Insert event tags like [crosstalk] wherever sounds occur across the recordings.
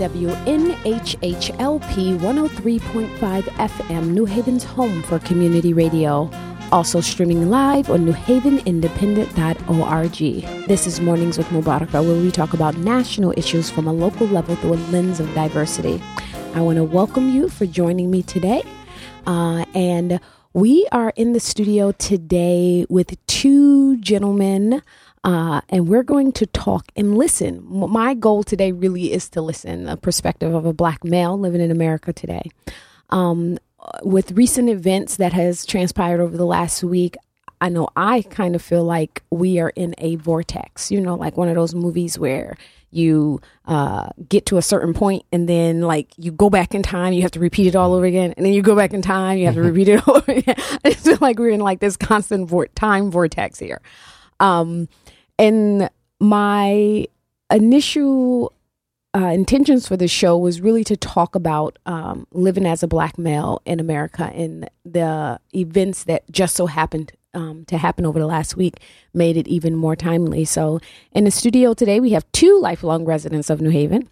WNHHLP 103.5 FM, New Haven's home for community radio. Also streaming live on newhavenindependent.org. This is Mornings with Mubaraka, where we talk about national issues from a local level through a lens of diversity. I want to welcome you for joining me today. Uh, and we are in the studio today with two gentlemen uh, and we're going to talk and listen. My goal today really is to listen, a perspective of a black male living in America today. Um, with recent events that has transpired over the last week, I know I kind of feel like we are in a vortex, you know, like one of those movies where you uh, get to a certain point and then like you go back in time, you have to repeat it all over again, and then you go back in time, you have to [laughs] repeat it all over again. [laughs] I feel like we're in like this constant vor- time vortex here. Um, and my initial uh, intentions for the show was really to talk about um, living as a black male in America and the events that just so happened um, to happen over the last week made it even more timely. So, in the studio today, we have two lifelong residents of New Haven.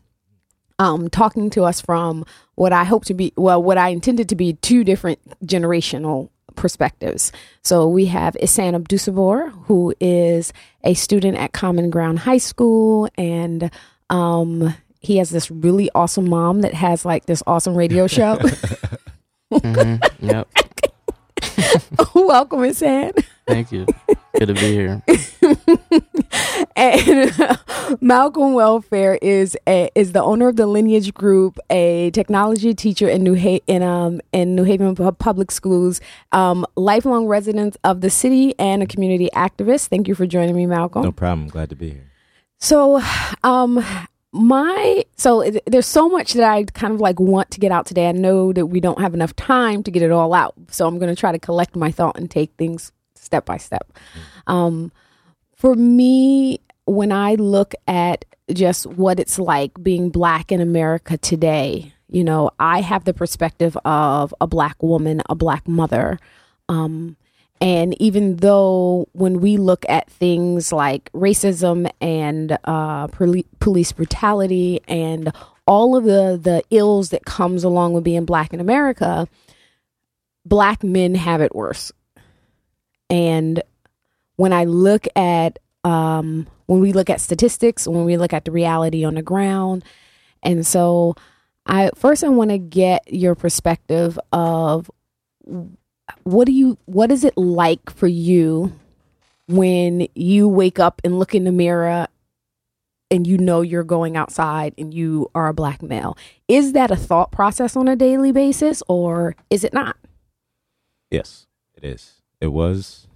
Um, talking to us from what I hope to be, well, what I intended to be two different generational perspectives. So we have Isan Abdusabor, who is a student at Common Ground High School, and um, he has this really awesome mom that has like this awesome radio show. [laughs] mm-hmm. Yep. [laughs] Welcome, Isan. Thank you. Good to be here. [laughs] and uh, Malcolm Welfare is a, is the owner of the Lineage Group, a technology teacher in New ha- in um in New Haven Public Schools, um, lifelong resident of the city and a community activist. Thank you for joining me, Malcolm. No problem. Glad to be here. So, um, my so it, there's so much that I kind of like want to get out today. I know that we don't have enough time to get it all out, so I'm going to try to collect my thought and take things step by step. Mm-hmm. Um, for me, when I look at just what it's like being black in America today, you know, I have the perspective of a black woman, a black mother. Um, and even though when we look at things like racism and uh, police brutality and all of the, the ills that comes along with being black in America, black men have it worse. And when I look at um, when we look at statistics, when we look at the reality on the ground. And so I first I want to get your perspective of what do you what is it like for you when you wake up and look in the mirror and you know you're going outside and you are a black male. Is that a thought process on a daily basis or is it not? Yes, it is. It was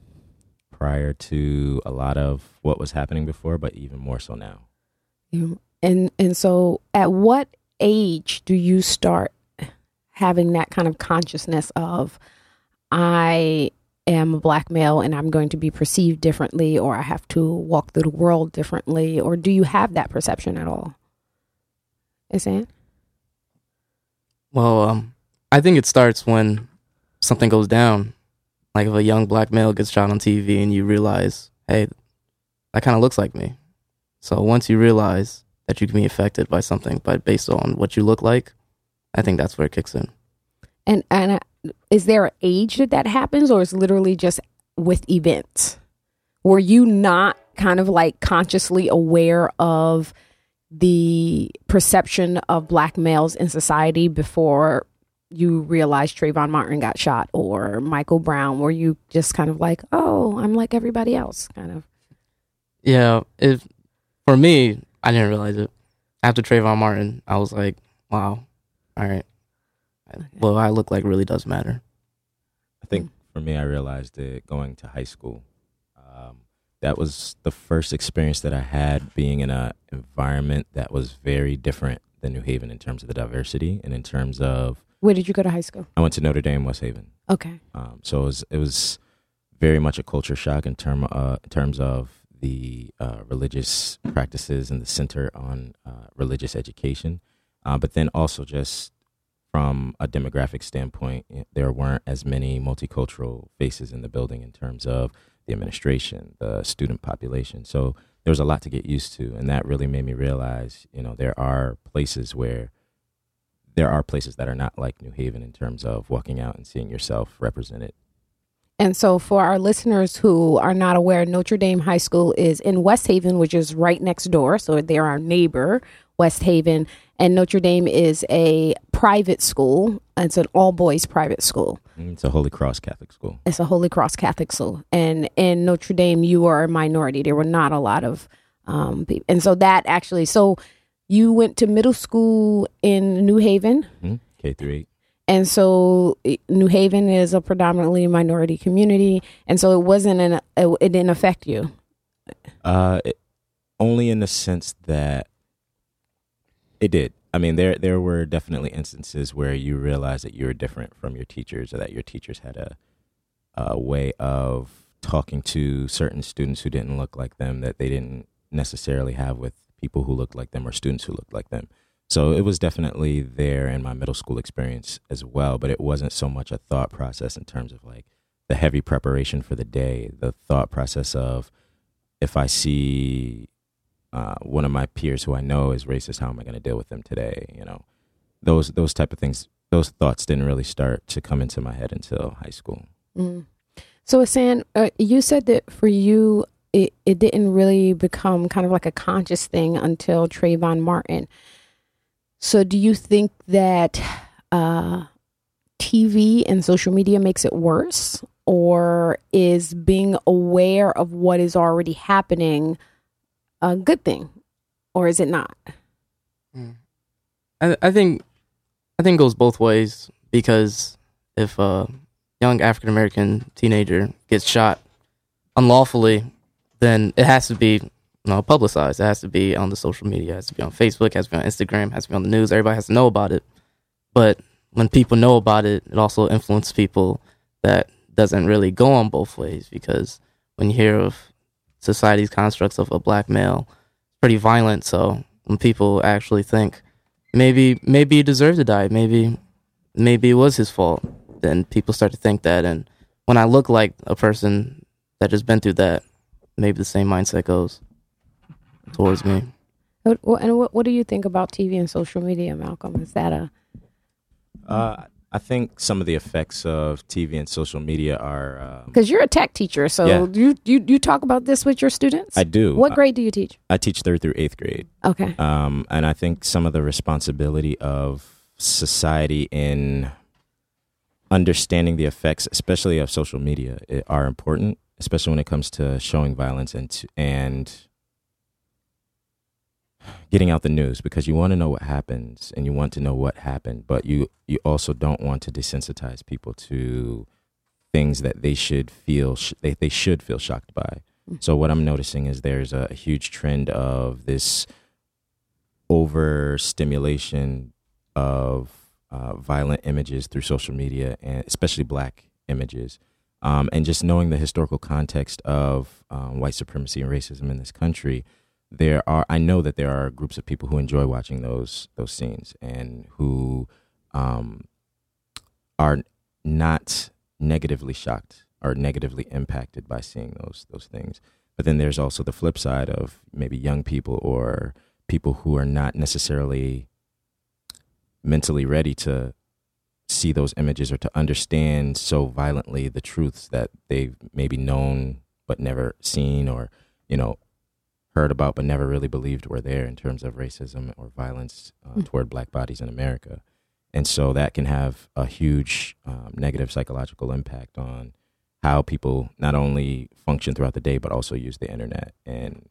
prior to a lot of what was happening before, but even more so now. Yeah. And and so, at what age do you start having that kind of consciousness of I am a black male and I'm going to be perceived differently, or I have to walk through the world differently, or do you have that perception at all? Is it? Well, um, I think it starts when something goes down like if a young black male gets shot on TV and you realize, hey, that kind of looks like me. So once you realize that you can be affected by something, but based on what you look like, I think that's where it kicks in. And and uh, is there an age that that happens, or is literally just with events? Were you not kind of like consciously aware of the perception of black males in society before you realized Trayvon Martin got shot or Michael Brown? Were you just kind of like, oh, I'm like everybody else, kind of? Yeah, it for me, I didn't realize it. After Trayvon Martin, I was like, wow, all right. Okay. Well, I look like really does matter. I think for me, I realized it going to high school. Um, that was the first experience that I had being in an environment that was very different than New Haven in terms of the diversity and in terms of where did you go to high school? I went to Notre Dame, West Haven. Okay. Um, so it was it was very much a culture shock in term uh, in terms of the uh, religious practices and the center on uh, religious education, uh, but then also just from a demographic standpoint, there weren't as many multicultural faces in the building in terms of the administration, the student population. So there was a lot to get used to, and that really made me realize, you know, there are places where there are places that are not like New Haven in terms of walking out and seeing yourself represented. And so, for our listeners who are not aware, Notre Dame High School is in West Haven, which is right next door. So, they're our neighbor, West Haven. And Notre Dame is a private school. It's an all boys private school. It's a Holy Cross Catholic school. It's a Holy Cross Catholic school. And in Notre Dame, you are a minority. There were not a lot of um, people. And so, that actually, so you went to middle school in New Haven. Mm-hmm. K through eight. And so New Haven is a predominantly minority community, and so it wasn't an it, it didn't affect you. Uh, it, only in the sense that it did. I mean, there there were definitely instances where you realized that you were different from your teachers, or that your teachers had a a way of talking to certain students who didn't look like them that they didn't necessarily have with people who looked like them or students who looked like them. So it was definitely there in my middle school experience as well, but it wasn't so much a thought process in terms of like the heavy preparation for the day, the thought process of if I see uh, one of my peers who I know is racist, how am I going to deal with them today? You know, those those type of things, those thoughts didn't really start to come into my head until high school. Mm. So, Asan, uh, you said that for you, it, it didn't really become kind of like a conscious thing until Trayvon Martin. So, do you think that uh, TV and social media makes it worse, or is being aware of what is already happening a good thing, or is it not? I, I think I think it goes both ways because if a young African American teenager gets shot unlawfully, then it has to be you know, publicized. It has to be on the social media. It has to be on Facebook. It has to be on Instagram. It has to be on the news. Everybody has to know about it. But when people know about it, it also influences people that doesn't really go on both ways because when you hear of society's constructs of a black male, it's pretty violent. So when people actually think maybe maybe he deserved to die, maybe maybe it was his fault, then people start to think that. And when I look like a person that has been through that, maybe the same mindset goes towards me. What, what, and what, what do you think about TV and social media, Malcolm? Is that a Uh, I think some of the effects of TV and social media are. Um, because you're a tech teacher, so Yeah. you, you you talk about this with your students? I do. What I- grade do you teach? I teach third through eighth grade. Okay. Um, and I think some of the responsibility of society in understanding the effects, especially of social media, are important, especially when it comes to showing violence and to, and getting out the news because you want to know what happens and you want to know what happened, but you you also don't want to desensitize people to things that they should feel sh- they they should feel shocked by. So what I'm noticing is there's a huge trend of this overstimulation of uh, violent images through social media, and especially black images. Um, and just knowing the historical context of um, white supremacy and racism in this country, there are I know that there are groups of people who enjoy watching those those scenes and who um, are not negatively shocked or negatively impacted by seeing those those things. But then there's also the flip side of maybe young people or people who are not necessarily mentally ready to see those images or to understand so violently the truths that they've maybe known but never seen or you know heard about but never really believed were there in terms of racism or violence uh, Mm. toward black bodies in America. And so that can have a huge um, negative psychological impact on how people not only function throughout the day, but also use the internet and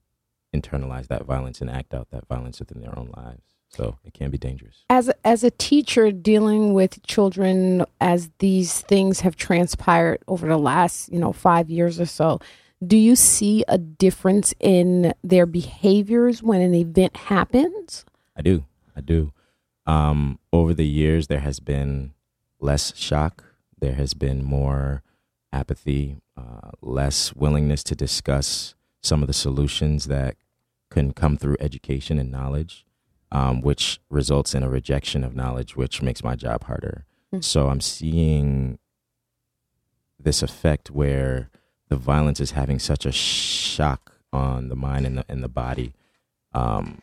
internalize that violence and act out that violence within their own lives. So it can be dangerous. As a, as a teacher dealing with children as these things have transpired over the last, you know, 5 years or so, do you see a difference in their behaviors when an event happens? I do. I do. Um, over the years, there has been less shock. There has been more apathy, uh, less willingness to discuss some of the solutions that can come through education and knowledge, um, which results in a rejection of knowledge, which makes my job harder. Mm. So I'm seeing this effect where the violence is having such a shock on the mind and the and the body um,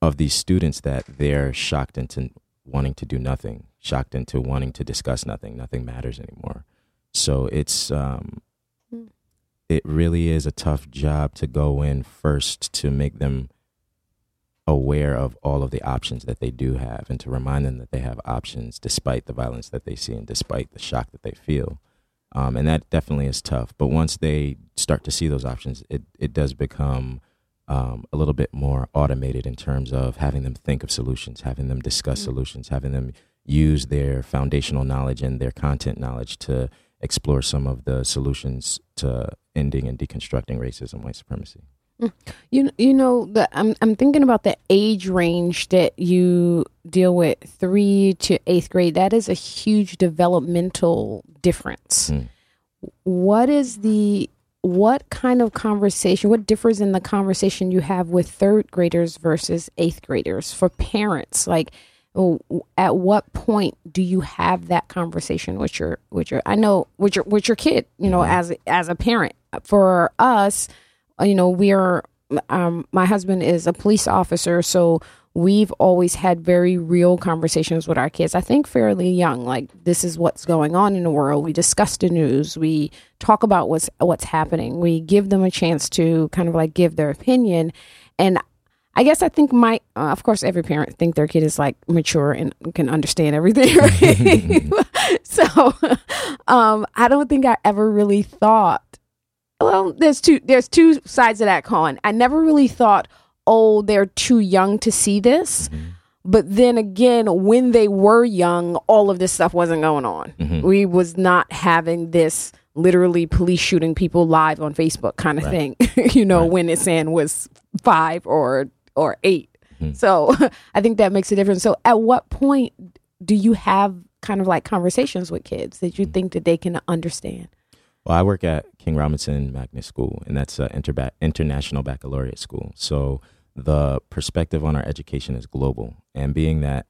of these students that they're shocked into wanting to do nothing, shocked into wanting to discuss nothing. Nothing matters anymore. So it's um, Mm. it really is a tough job to go in first to make them aware of all of the options that they do have and to remind them that they have options despite the violence that they see and despite the shock that they feel. Um, and that definitely is tough. But once they start to see those options, it, it does become um, a little bit more automated in terms of having them think of solutions, having them discuss Mm. solutions, having them use their foundational knowledge and their content knowledge to explore some of the solutions to ending and deconstructing racism, white supremacy. You you know the I'm I'm thinking about the age range that you deal with three to eighth grade. That is a huge developmental difference. Mm. What is the what kind of conversation? What differs in the conversation you have with third graders versus eighth graders for parents? Like, at what point do you have that conversation with your with your? I know with your with your kid. You know, Mhm. as as a parent. For us, you know, we're um, my husband is a police officer, so we've always had very real conversations with our kids. I think fairly young, like this is what's going on in the world. We discuss the news. We talk about what's what's happening. We give them a chance to kind of like give their opinion, and I guess I think my, uh, of course, every parent think their kid is like mature and can understand everything. [laughs] Right? [laughs] so, [laughs] um, I don't think I ever really thought. Well, there's two. There's two sides of that coin. I never really thought, oh, they're too young to see this. But then again, when they were young, all of this stuff wasn't going on. Mhm. We was not having this literally police shooting people live on Facebook kind of Right. thing. [laughs] you know, Right. when it's in was five or or 8 Mhm. So [laughs] I think that makes a difference. So at what point do you have kind of like conversations with kids that you think that they can understand? Well, I work at King Robinson Magnet School, and that's an international baccalaureate school. So the perspective on our education is global. And being that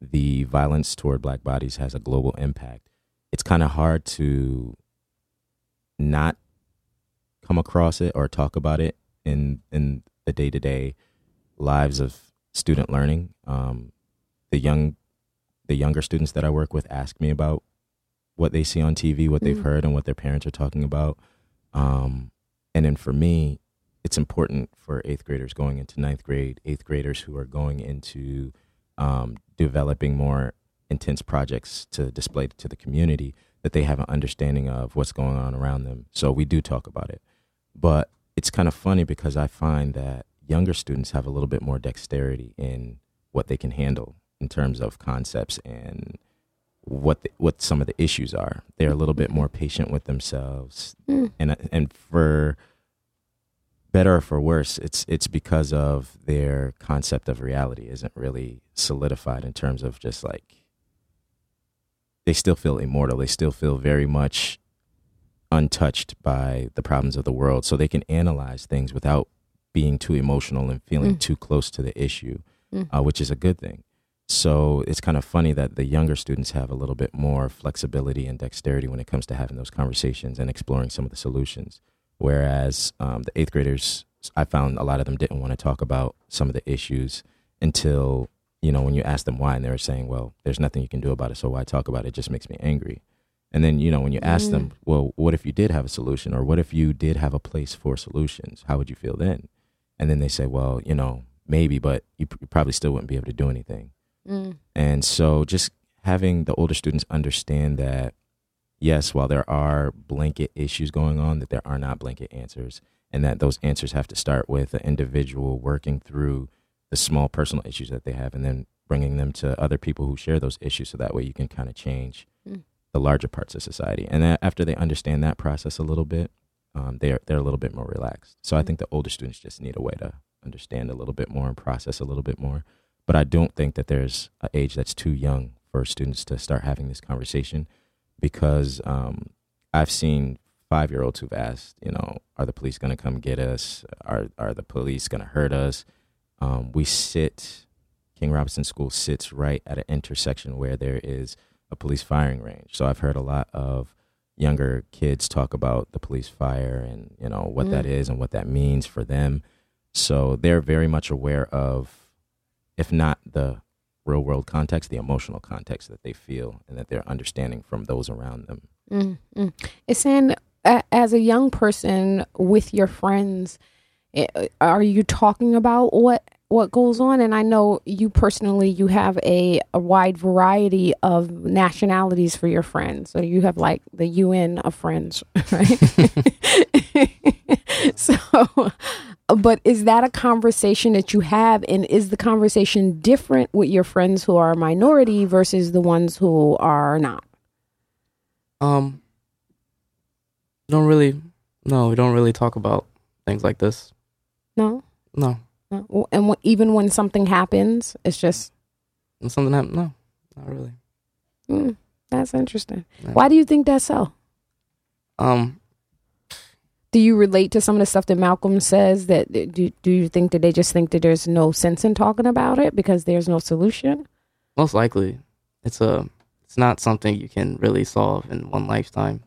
the violence toward black bodies has a global impact, it's kind of hard to not come across it or talk about it in in the day to day lives of student learning. Um, the young the younger students that I work with ask me about what they see on TV, what they've Mhm. heard, and what their parents are talking about. Um, and then for me, it's important for eighth graders going into ninth grade, eighth graders who are going into um, developing more intense projects to display to the community that they have an understanding of what's going on around them. So we do talk about it. But it's kind of funny because I find that younger students have a little bit more dexterity in what they can handle in terms of concepts and what the, what some of the issues are. They're a little bit more patient with themselves, Mm. and and for better or for worse, it's it's because of their concept of reality isn't really solidified in terms of just like they still feel immortal. They still feel very much untouched by the problems of the world, so they can analyze things without being too emotional and feeling Mm. too close to the issue, Mm. uh, which is a good thing. So it's kind of funny that the younger students have a little bit more flexibility and dexterity when it comes to having those conversations and exploring some of the solutions. Whereas um, the eighth graders, I found a lot of them didn't want to talk about some of the issues until, you know, when you ask them why, and they were saying, well, there's nothing you can do about it, so why talk about it? It just makes me angry. And then, you know, when you ask them, well, what if you did have a solution, or what if you did have a place for solutions? How would you feel then? And then they say, well, you know, maybe, but you, pr- you probably still wouldn't be able to do anything. Mm. And so just having the older students understand that, yes, while there are blanket issues going on, that there are not blanket answers, and that those answers have to start with an individual working through the small personal issues that they have and then bringing them to other people who share those issues so that way you can kind of change Mm. the larger parts of society. And that after they understand that process a little bit, um, they're, they're a little bit more relaxed. So I Mm. think the older students just need a way to understand a little bit more and process a little bit more but I don't think that there's an age that's too young for students to start having this conversation because um, I've seen five year olds who've asked, you know, are the police going to come get us? Are are the police going to hurt us? Um, we sit, King Robinson School sits right at an intersection where there is a police firing range. So I've heard a lot of younger kids talk about the police fire and you know what that Mm. is and what that means for them. So they're very much aware of, if not the real world context, the emotional context that they feel and that they're understanding from those around them. Mm, mm. It's a- as a young person with your friends, eh, are you talking about what what goes on? And I know you personally, you have a, a wide variety of nationalities for your friends. So you have like the UN of friends, [laughs] right? [laughs] [laughs] so, but is that a conversation that you have? And is the conversation different with your friends who are a minority versus the ones who are not? Um, don't really. No, we don't really talk about things like this. No. No, No. And wh- even when something happens, it's just when something happened. No, not really. mm, that's interesting. Yeah. Why do you think that's so? Um, Do you relate to some of the stuff that Malcolm says? That do do you think that they just think that there's no sense in talking about it because there's no solution? most likely, it's a. It's not something you can really solve in one lifetime.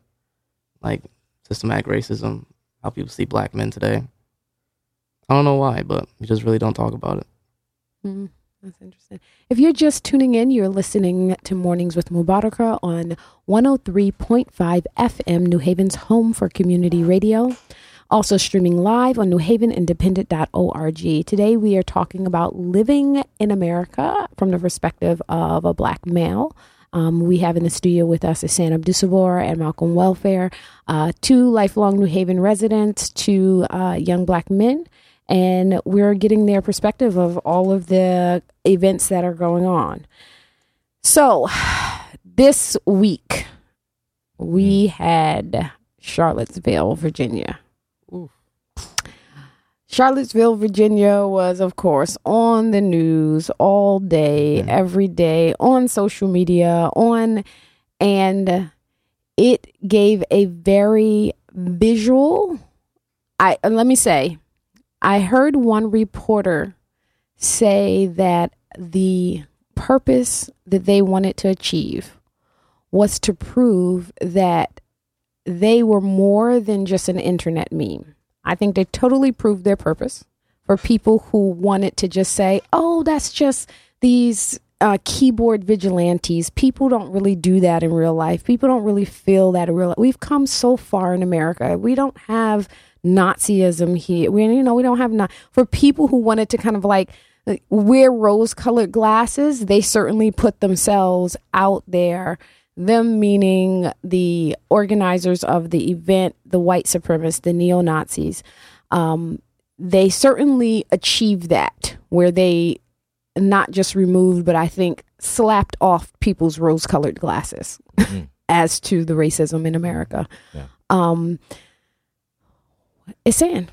Like systematic racism, how people see black men today. I don't know why, but we just really don't talk about it. Mm, that's interesting. If you're just tuning in, you're listening to Mornings with Mubaraka on 103.5 FM, New Haven's home for community radio. Also streaming live on newhavenindependent.org. Today we are talking about living in America from the perspective of a black male. Um, we have in the studio with us Asan Abdusabor and Malcolm Welfare, uh, two lifelong New Haven residents, two uh, young black men and we're getting their perspective of all of the events that are going on. So, [sighs] this week we had Charlottesville, Virginia. Charlottesville, Virginia was, of course, on the news all day, Mhm. every day, on social media, on, and it gave a very visual. I let me say, I heard one reporter say that the purpose that they wanted to achieve was to prove that they were more than just an internet meme. I think they totally proved their purpose for people who wanted to just say, oh, that's just these uh, keyboard vigilantes. People don't really do that in real life. People don't really feel that in real life. We've come so far in America. We don't have Nazism here. We, you know, we don't have not for people who wanted to kind of like wear rose-colored glasses. They certainly put themselves out there. Them meaning the organizers of the event, the white supremacists, the neo Nazis. Um, they certainly achieved that, where they not just removed, but I think slapped off people's rose-colored glasses Mhm. [laughs] as to the racism in America. Yeah. Um, it's saying,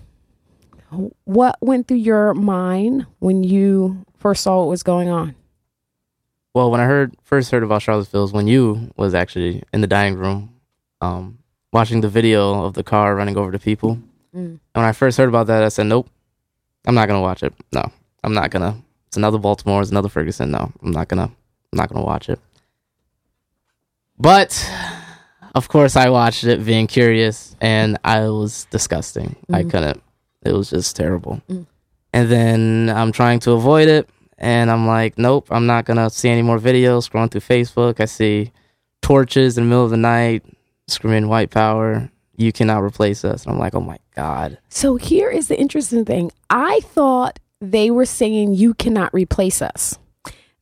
what went through your mind when you first saw what was going on? Well, when I heard first heard about Charlottesville was when you was actually in the dining room, um, watching the video of the car running over the people. Mm. And when I first heard about that, I said, "Nope, I'm not gonna watch it. No, I'm not gonna. It's another Baltimore. It's another Ferguson. No, I'm not gonna. I'm not gonna watch it." But of course, I watched it, being curious, and I was disgusting. I Mhm. couldn't. It was just terrible. Mm. And then I'm trying to avoid it, and I'm like, "Nope, I'm not gonna see any more videos." Scrolling through Facebook, I see torches in the middle of the night screaming "White Power." You cannot replace us. And I'm like, oh my god. So here is the interesting thing. I thought they were saying you cannot replace us.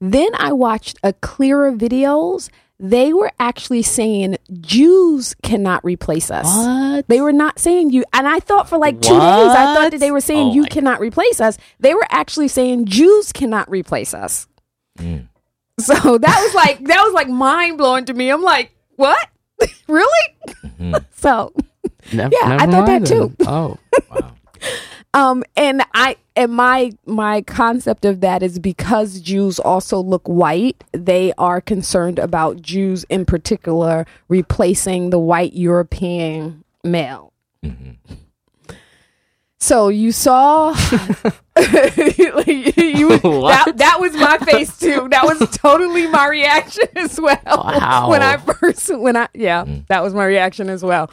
Then I watched a clearer videos. They were actually saying Jews cannot replace us. What? They were not saying you. And I thought for like two days, I thought that they were saying Oh you cannot replace us. They were actually saying Jews cannot replace us. Mm. So [laughs] that was like that was like mind blowing to me. I'm like, what? [laughs] really? Mhm. [laughs] So Yeah, I thought that too. Oh, Wow. Um and I and my my concept of that is because Jews also look white, they are concerned about Jews in particular replacing the white European male. Mhm. So you saw like, [laughs] [laughs] you, that, that was my face too. That was [laughs] totally my reaction as well. Wow. When I first when I yeah, that was my reaction as well.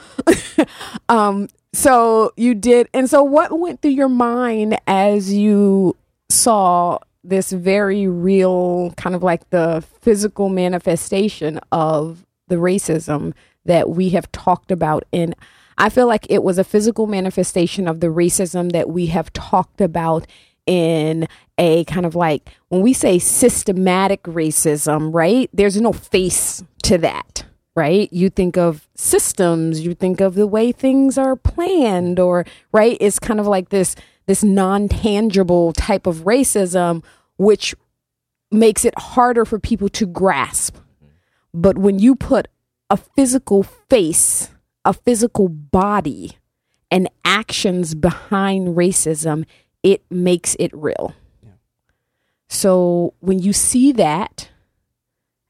um so you did and so what went through your mind as you saw this very real kind of like the physical manifestation of the racism that we have talked about in I feel like it was a physical manifestation of the racism that we have talked about in a kind of like when we say systematic racism, right? There's no face to that, right? You think of systems, you think of the way things are planned or right? It's kind of like this this non-tangible type of racism which makes it harder for people to grasp. But when you put a physical face a physical body and actions behind racism, it makes it real. Yeah. So when you see that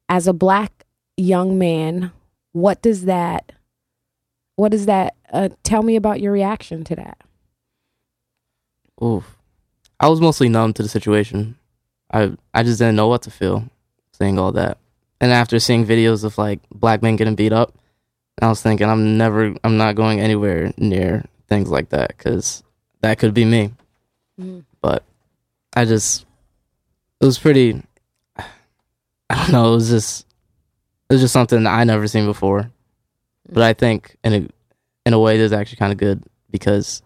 as a black young man, what does that what does that uh, tell me about your reaction to that? Oof. I was mostly numb to the situation. I I just didn't know what to feel seeing all that. And after seeing videos of like black men getting beat up, I was thinking I'm never I'm not going anywhere near things like that cuz that could be me. Mm. But I just it was pretty [sighs] I don't know, it was just it was just something I never seen before. But I think in a in a way it is actually kind of good because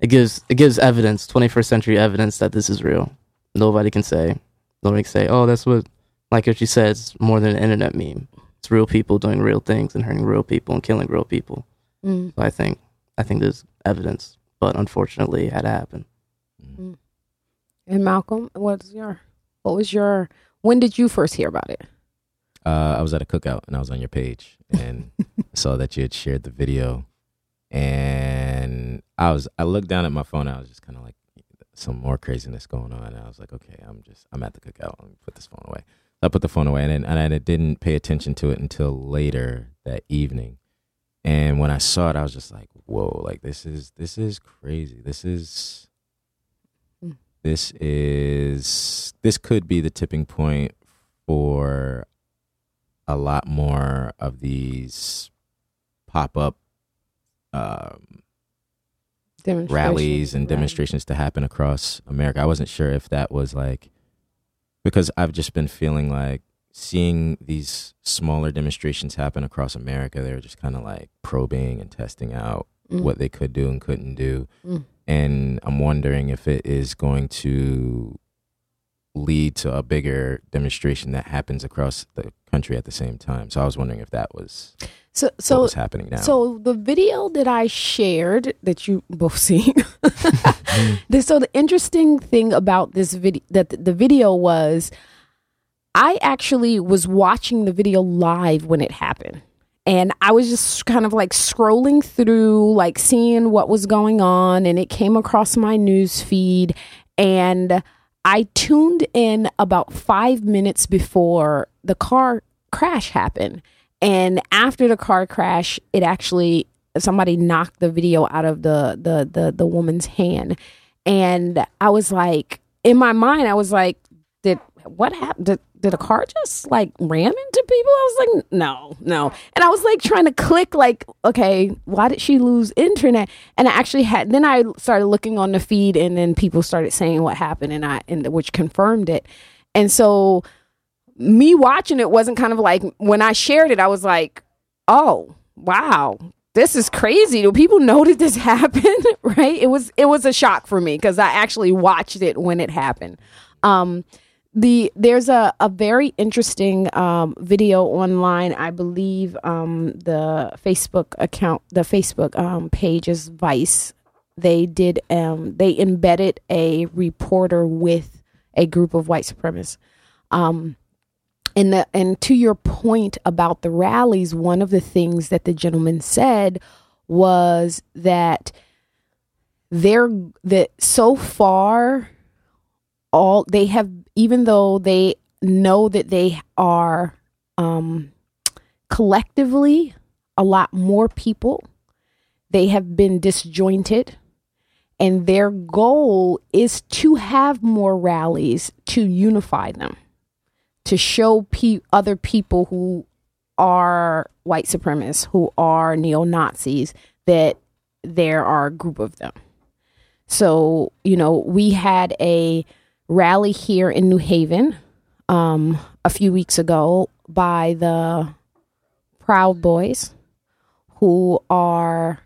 it gives it gives evidence, 21st century evidence that this is real. Nobody can say, nobody can say, oh, that's what, like what said, it's more than an internet meme. It's real people doing real things and hurting real people and killing real people. Mm. So I think I think there's evidence, but unfortunately, it had to happen. And Malcolm, what's your what was your when did you first hear about it? Uh, I was at a cookout and I was on your page and [laughs] saw that you had shared the video. And I was, I looked down at my phone. I was just kind of like, some more craziness going on. And I was like, okay, I'm just, I'm at the cookout. Let me put this phone away. I put the phone away and, and I didn't pay attention to it until later that evening. And when I saw it, I was just like, whoa, like this is, this is crazy. This is, Hmm. this is, this could be the tipping point for a lot more of these pop up um, rallies and right. demonstrations to happen across America. I wasn't sure if that was like because I've just been feeling like seeing these smaller demonstrations happen across America. They're just kind of like probing and testing out Mm. what they could do and couldn't do. Mm. And I'm wondering if it is going to lead to a bigger demonstration that happens across the country at the same time. So I was wondering if that was So what so was happening now. So the video that I shared that you both [laughs] [laughs] the, so the interesting thing about this video that the video was I actually was watching the video live when it happened. And I was just kind of like scrolling through, like seeing what was going on, and it came across my news feed. And I tuned in about five minutes before the car crash happened. And after the car crash, it actually somebody knocked the video out of the the the, the woman's hand. And I was like, in my mind, I was like, did what happened? Did, did a car just like ram into people? I was like, no, no. And I was like trying to click, like, okay, why did she lose internet? And I actually had. Then I started looking on the feed, and then people started saying what happened, and I and which confirmed it. And so me watching it wasn't kind of like when I shared it, I was like, oh wow, this is crazy. Do people know that this [laughs] happened? [laughs] right? It was it was a shock for me because I actually watched it when it happened. Um, the there's a, a very interesting um, video online. I believe um, the Facebook account, the Facebook um, page is Vice. They did um, they embedded a reporter with a group of white supremacists. Um, and the and to your point about the rallies, one of the things that the gentleman said was that they're that so far all they have even though they know that they are um collectively a lot more people they have been disjointed and their goal is to have more rallies to unify them, to show pe- other people who are white supremacists, who are neo Nazis, that there are a group of them. So, you know, we had a rally here in New Haven um, a few weeks ago by the Proud Boys, who are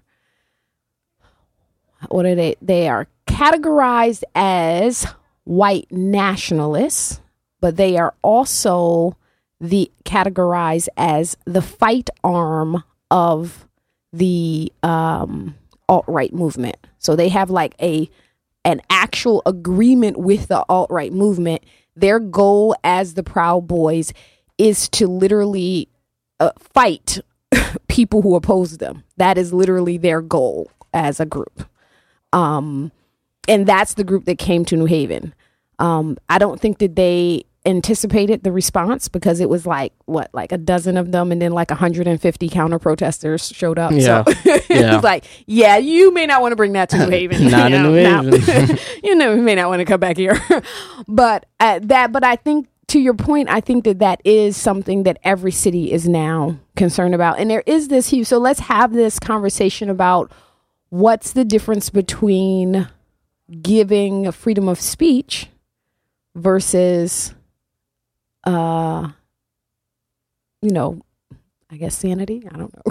what are they? They are categorized as white nationalists, but they are also the categorized as the fight arm of the um, alt right movement. So they have like a an actual agreement with the alt right movement. Their goal as the Proud Boys is to literally uh, fight [laughs] people who oppose them. That is literally their goal as a group. Um, and that's the group that came to New Haven. Um, I don't think that they anticipated the response because it was like what like a dozen of them and then like 150 counter protesters showed up Yeah. so [laughs] it Yeah. was like yeah you may not want to bring that to new [laughs] haven Not you in [laughs] know, New now- Haven. you know you may not want to come back here but uh, that but i think to your point i think that that is something that every city is now concerned about and there is this huge so let's have this conversation about what's the difference between giving freedom of speech versus uh you know i guess sanity i don't know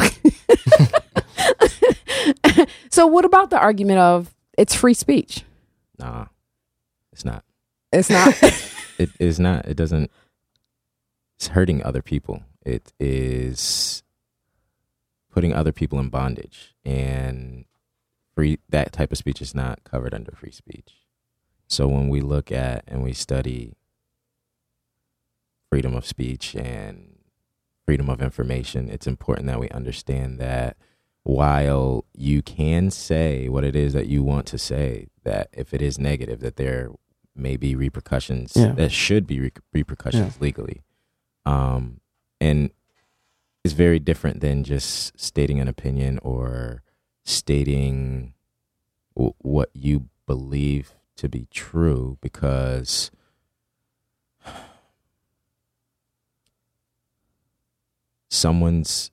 [laughs] so what about the argument of it's free speech Nah, it's not. it's not [laughs] It is not. It doesn't. It's hurting other people. It is putting other people in bondage, and free that type of speech is not covered under free speech. So when we look at and we study freedom of speech and freedom of information, it's important that we understand that while you can say what it is that you want to say, that if it is negative, that there may be repercussions. Yeah. That should be re- repercussions legally, um, and it's very different than just stating an opinion or stating w- what you believe to be true because someone's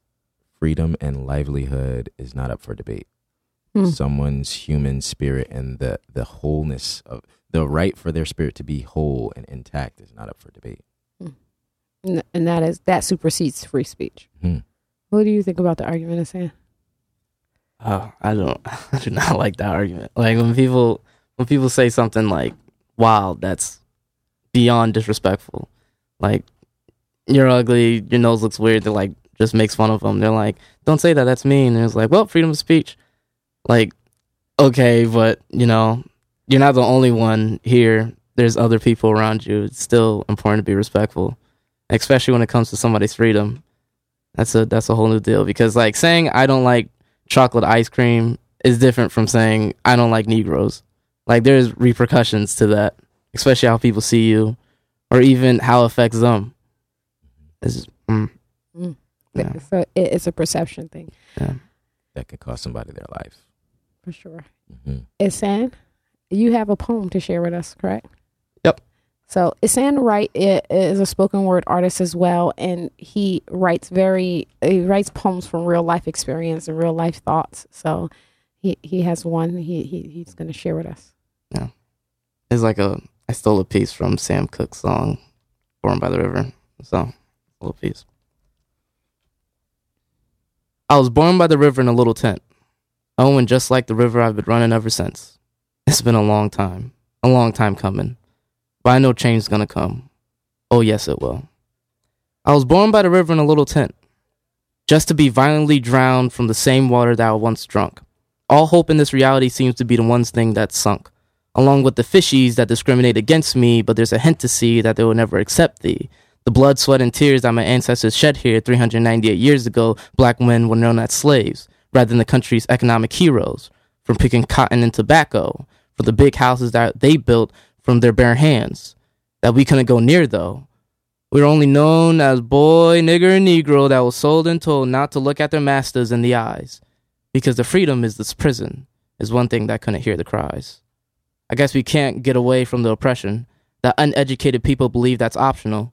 freedom and livelihood is not up for debate. Hmm. Someone's human spirit and the the wholeness of the right for their spirit to be whole and intact is not up for debate. N- and that is that supersedes free speech Hmm. what do you think about the argument of saying Oh, I don't. [laughs] I do not like that argument. Like when people when people say something like "Wow, that's beyond disrespectful." Like you're ugly, your nose looks weird. They're like just makes fun of them. They're like, "Don't say that. That's mean." And it's like, "Well, freedom of speech." Like, okay, but you know, you're not the only one here. There's other people around you. It's still important to be respectful, especially when it comes to somebody's freedom. That's a that's a whole new deal because like saying I don't like chocolate ice cream is different from saying I don't like Negroes. Like there's repercussions to that, especially how people see you, or even how it affects them. It's just, mm, Mm. yeah, so it, it's a perception thing Yeah. That could cost somebody their life. for sure hmm Isan, you have a poem to share with us, correct? Yep. So Isan Wright is a spoken word artist as well, and he writes very he writes poems from real life experience and real life thoughts. So he he has one he, he he's going to share with us. Yeah, it's like a I stole a piece from Sam Cooke's song "Born by the River." So a little piece. I was born by the river in a little tent. Oh, and just like the river, I've been running ever since. It's been a long time, a long time coming. But I know change's gonna come. Oh, yes, it will. I was born by the river in a little tent, just to be violently drowned from the same water that I once drunk. All hope in this reality seems to be the one thing that's sunk, along with the fishies that discriminate against me, but there's a hint to see that they will never accept thee. The blood, sweat, and tears that my ancestors shed here 398 years ago, black men were known as slaves, rather than the country's economic heroes, from picking cotton and tobacco, for the big houses that they built from their bare hands, that we couldn't go near though. We were only known as boy, nigger, and negro that was sold and told not to look at their masters in the eyes, because the freedom is this prison, is one thing that couldn't hear the cries. I guess we can't get away from the oppression that uneducated people believe that's optional.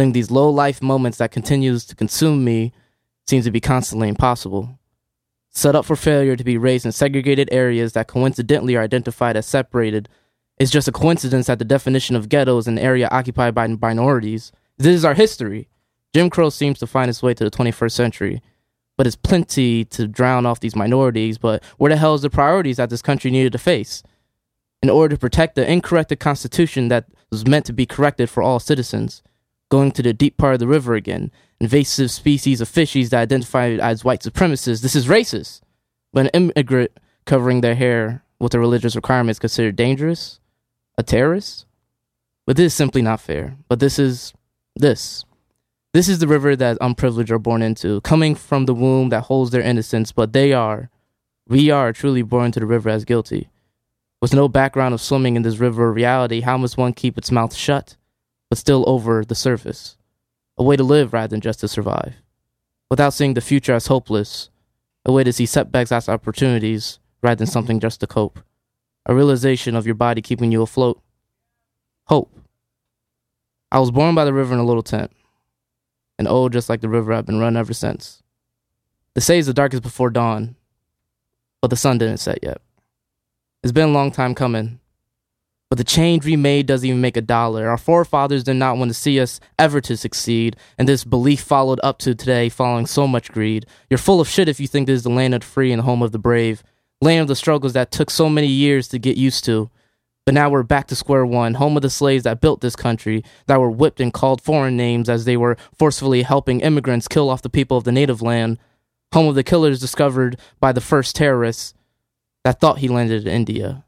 Living these low life moments that continues to consume me seems to be constantly impossible. Set up for failure to be raised in segregated areas that coincidentally are identified as separated it's just a coincidence that the definition of ghetto is an area occupied by minorities. This is our history. Jim Crow seems to find its way to the 21st century, but it's plenty to drown off these minorities. But where the hell is the priorities that this country needed to face? In order to protect the incorrected constitution that was meant to be corrected for all citizens, going to the deep part of the river again, invasive species of fishies that identify as white supremacists, this is racist. But an immigrant covering their hair with a religious requirement is considered dangerous a terrorist? But this is simply not fair. But this is this. This is the river that unprivileged are born into, coming from the womb that holds their innocence, but they are, we are truly born to the river as guilty. With no background of swimming in this river of reality, how must one keep its mouth shut, but still over the surface? A way to live rather than just to survive. Without seeing the future as hopeless, a way to see setbacks as opportunities rather than something just to cope a realization of your body keeping you afloat. Hope. I was born by the river in a little tent, and old just like the river I've been running ever since. They say it's the darkest before dawn, but the sun didn't set yet. It's been a long time coming, but the change we made doesn't even make a dollar. Our forefathers did not want to see us ever to succeed, and this belief followed up to today, following so much greed. You're full of shit if you think this is the land of the free and the home of the brave land of the struggles that took so many years to get used to. But now we're back to square one, home of the slaves that built this country, that were whipped and called foreign names as they were forcefully helping immigrants kill off the people of the native land, home of the killers discovered by the first terrorists that thought he landed in India,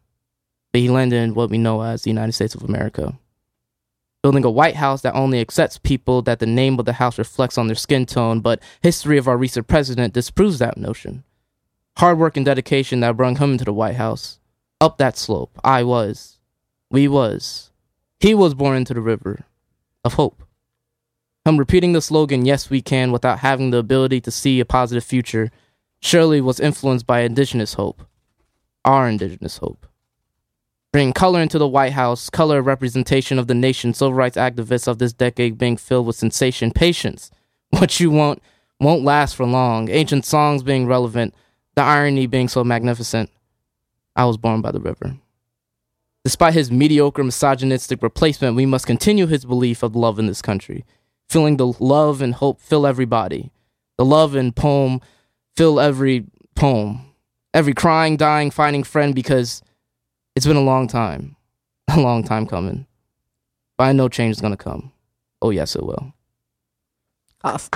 but he landed in what we know as the United States of America. Building a White House that only accepts people that the name of the house reflects on their skin tone, but history of our recent president disproves that notion hard work and dedication that brought him into the White House. Up that slope, I was. We was. He was born into the river of hope. Him repeating the slogan, Yes, we can, without having the ability to see a positive future, surely was influenced by indigenous hope. Our indigenous hope. Bringing color into the White House, color representation of the nation, civil rights activists of this decade being filled with sensation, patience. [laughs] What you want won't last for long. Ancient songs being relevant, the irony being so magnificent, I was born by the river. Despite his mediocre misogynistic replacement, we must continue his belief of love in this country. Feeling the love and hope fill everybody. The love and poem fill every poem. Every crying, dying, finding friend because it's been a long time. [laughs] A long time coming. But I know change is going to come. Oh, yes, it will. Awesome.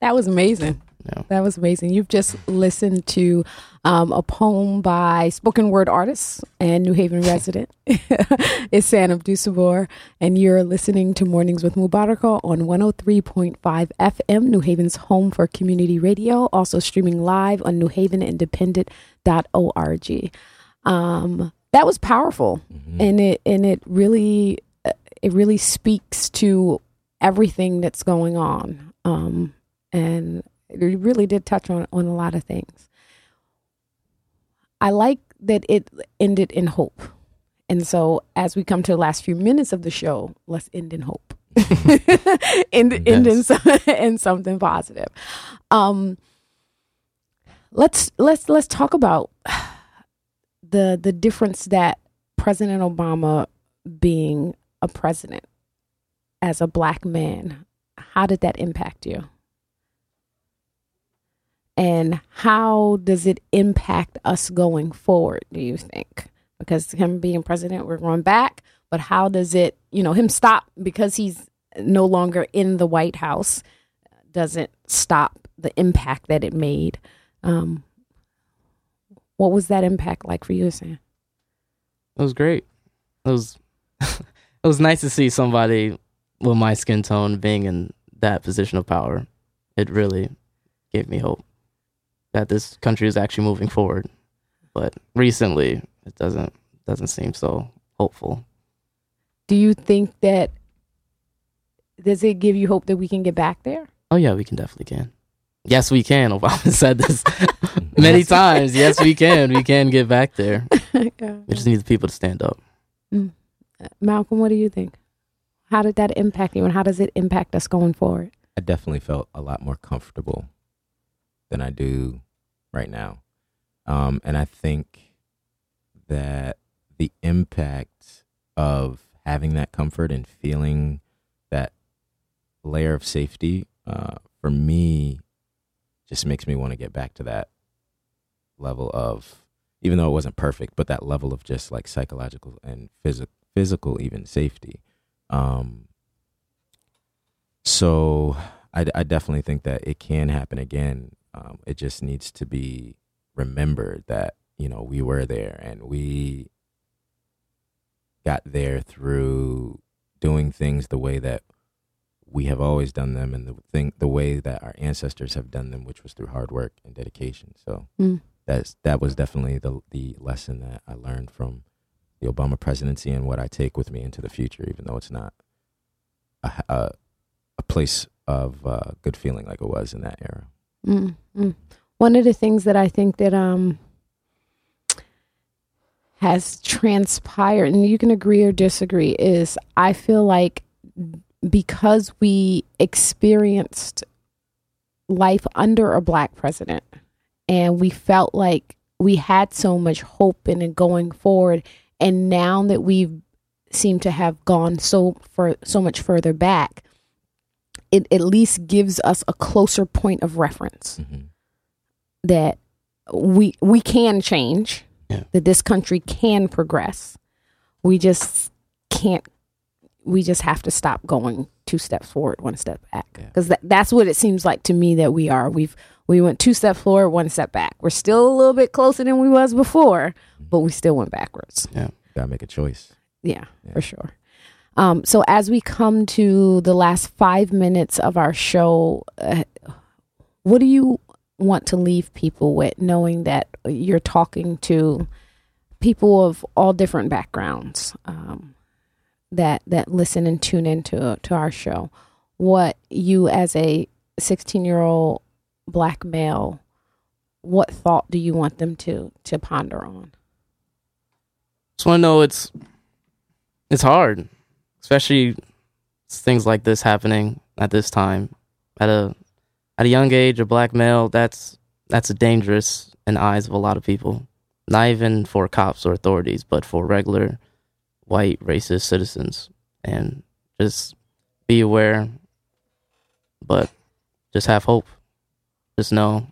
That was amazing. Yeah. That was amazing. You've just listened to um, a poem by spoken word artist and New Haven [laughs] resident. [laughs] it's Sanam Dusabor, and you're listening to Mornings with Mubaraka on 103.5 FM, New Haven's home for community radio, also streaming live on newhavenindependent.org. Um, that was powerful, Mm-hmm. and it and it really it really speaks to everything that's going on. Um, and it really did touch on, on a lot of things. I like that it ended in hope. And so as we come to the last few minutes of the show, let's end in hope. [laughs] end, end in, some, [laughs] in something positive. Um, let's let's let's talk about the the difference that President Obama being a president as a black man, how did that impact you? And how does it impact us going forward, do you think? Because him being president, we're going back, but how does it, you know, him stop because he's no longer in the White House doesn't stop the impact that it made. Um, what was that impact like for you, Sam? It was great. It was [laughs] it was nice to see somebody with my skin tone being in that position of power. It really gave me hope that this country is actually moving forward. But recently, it doesn't doesn't seem so hopeful. Do you think that does it give you hope that we can get back there? Oh yeah, we can definitely can. Yes, we can. [laughs] Obama said this [laughs] many times. Yes, we can. We can get back there. [laughs] We just need the people to stand up. Mm. Uh, Malcolm, what do you think? How did that impact you, and how does it impact us going forward? I definitely felt a lot more comfortable than I do right now. Um, and I think that the impact of having that comfort and feeling that layer of safety uh, for me just makes me want to get back to that level of even though it wasn't perfect but that level of just like psychological and physical physical even safety um so I, I definitely think that it can happen again um, it just needs to be remembered that you know we were there and we got there through doing things the way that we have always done them and the thing the way that our ancestors have done them which was through hard work and dedication so Mm. that's that was definitely the the lesson that I learned from the Obama presidency and what I take with me into the future even though it's not a a, a place of uh, good feeling like it was in that era Mm, mm. One of the things that I think that um has transpired, and you can agree or disagree, is I feel like because we experienced life under a black president, and we felt like we had so much hope in it going forward, and now that we've seemed to have gone so for so much further back, it at least gives us a closer point of reference mm-hmm. that we we can change Yeah. that this country can progress we just can't we just have to stop going two steps forward one step back Yeah. because that, that's what it seems like to me that we are we've we went two steps forward one step back we're still a little bit closer than we was before but we still went backwards Yeah, gotta make a choice yeah, Yeah. for sure. Um, so as we come to the last five minutes of our show, uh, what do you want to leave people with, knowing that you're talking to people of all different backgrounds um, that that listen and tune into to our show? What you, as a 16 year old black male, what thought do you want them to to ponder on? Just want to know it's it's hard, especially things like this happening at this time at a at a young age. A black male that's that's a dangerous in the eyes of a lot of people. Not even for cops or authorities, but for regular white racist citizens. And just be aware, but just have hope. Just know,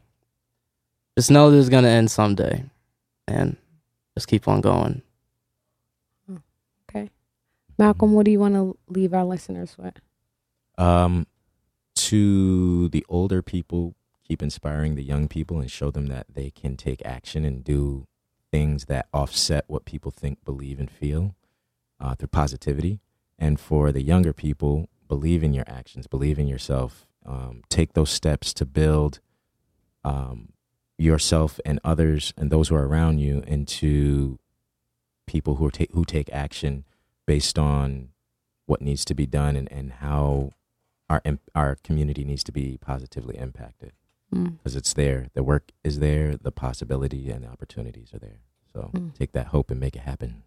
just know this is gonna end someday, and just keep on going. Malcolm, what do you want to leave our listeners with? Um, to the older people, keep inspiring the young people and show them that they can take action and do things that offset what people think, believe, and feel uh, through positivity. And for the younger people, believe in your actions, believe in yourself, um, take those steps to build um, yourself and others and those who are around you into people who ta- who take action based on what needs to be done and, and how our our community needs to be positively impacted Mm. because it's there. The work is there, the possibility and the opportunities are there. So Mm. take that hope and make it happen.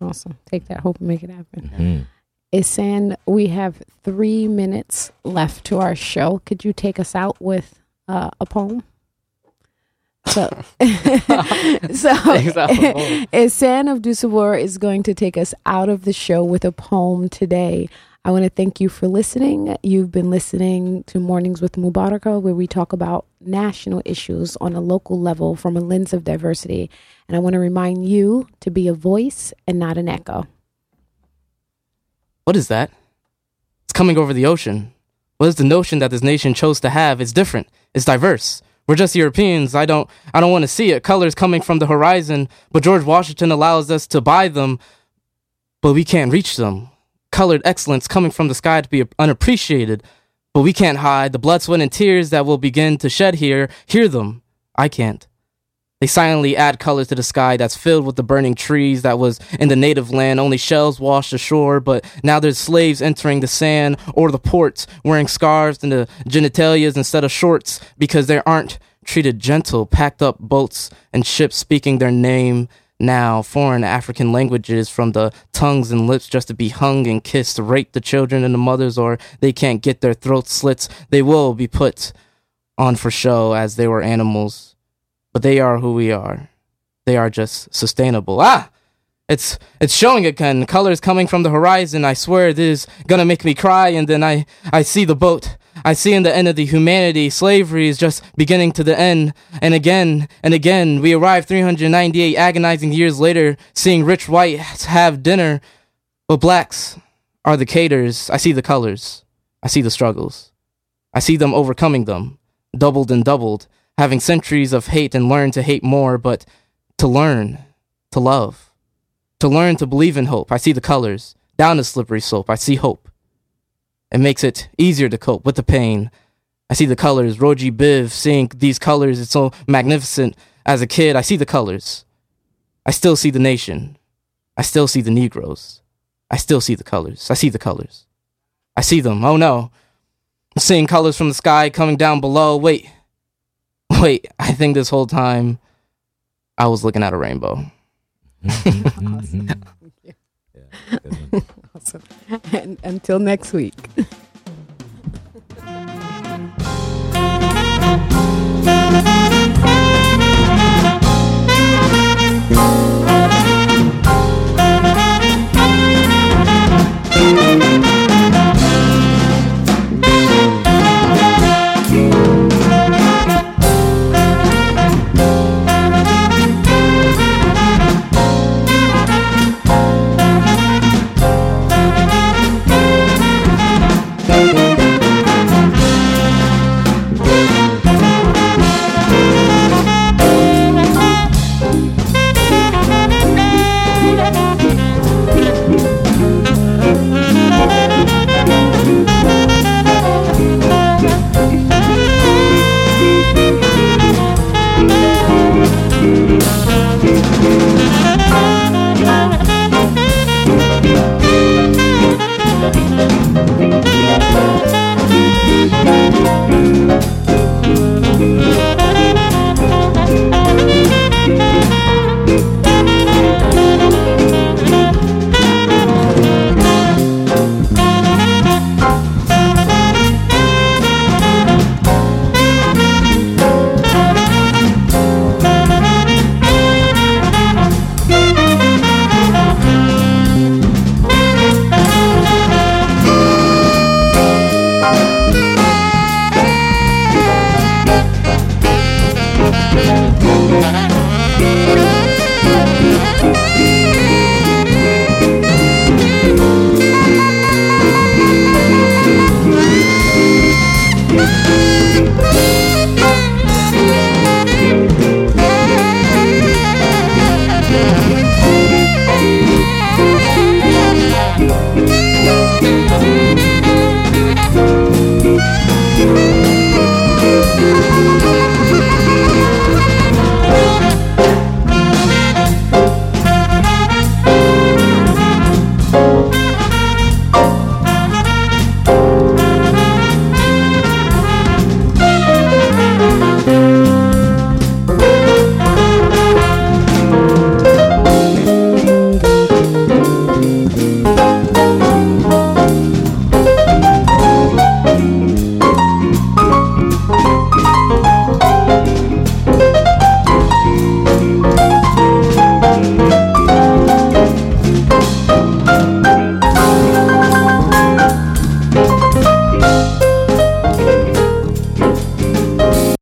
Awesome. Take that hope and make it happen. Mhm. Isan, we have three minutes left to our show. Could you take us out with uh, a poem? So, [laughs] [laughs] so Alpha. Of Dusabor is going to take us out of the show with a poem today. I want to thank you for listening. You've been listening to Mornings with Mubaraka, where we talk about national issues on a local level from a lens of diversity. And I want to remind you to be a voice and not an echo. What is that? It's coming over the ocean. What is the notion that this nation chose to have? It's different. It's diverse. We're just Europeans. I don't I don't want to see it. Colors coming from the horizon, but George Washington allows us to buy them, but we can't reach them. Colored excellence coming from the sky to be unappreciated, but we can't hide the blood, sweat, and tears that will begin to shed here. Hear them. I can't. They silently add colors to the sky that's filled with the burning trees that was in the native land. Only shells washed ashore, but now there's slaves entering the sand or the ports wearing scarves and the genitalias instead of shorts because they aren't treated gentle, packed up boats and ships speaking their name now, foreign African languages from the tongues and lips just to be hung and kissed, rape the children and the mothers, or they can't get their throats slits. They will be put on for show as they were animals but they are who we are. They are just sustainable. Ah! It's it's showing again. Colors coming from the horizon. I swear this is gonna make me cry. And then I I see the boat. I see in the end of the humanity. Slavery is just beginning to the end. And again and again, we arrive 398 agonizing years later, seeing rich whites have dinner, but blacks are the caters. I see the colors. I see the struggles. I see them overcoming them, doubled and doubled having centuries of hate and learn to hate more, but to learn to love, to learn to believe in hope. I see the colors down the slippery slope. I see hope. It makes it easier to cope with the pain. I see the colors. Roy G. Biv seeing these colors. It's so magnificent. As a kid, I see the colors. I still see the nation. I still see the Negroes. I still see the colors. I see the colors. I see them. Oh no. I'm seeing colors from the sky coming down below. Wait. Wait, I think this whole time I was looking at a rainbow. [laughs] awesome. [laughs] [laughs] And until next week.